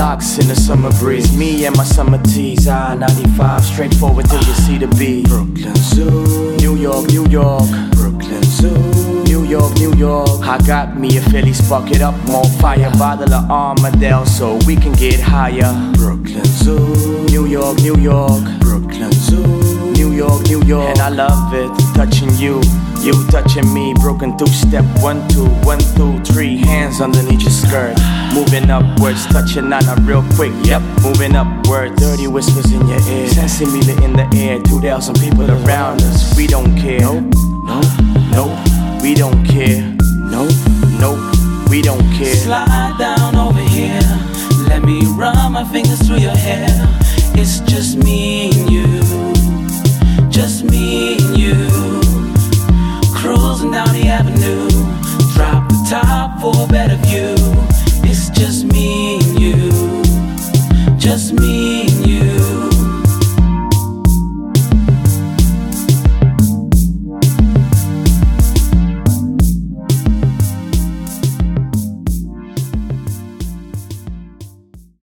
in the summer breeze. Me and my summer tease, I 95, straightforward till you see the beat. Brooklyn Zoo, New York, New York. Brooklyn Zoo, New York, New York. I got me a Philly spark it up, more fire. Bottle of Armadale so we can get higher. Brooklyn Zoo, New York, New York. New York, And I love it, touching you. You touching me, broken through step one, two, one, two, three. Hands underneath your skirt. Moving upwards, touching on her real quick. Yep, moving upwards. Dirty whispers in your ear. Sensimilla in the air. 2,000 people around us. We don't care. No, no, Nope, we don't care. No, no. we don't care. Slide down over here. Let me run my fingers through your hair. It's just me and you. Just me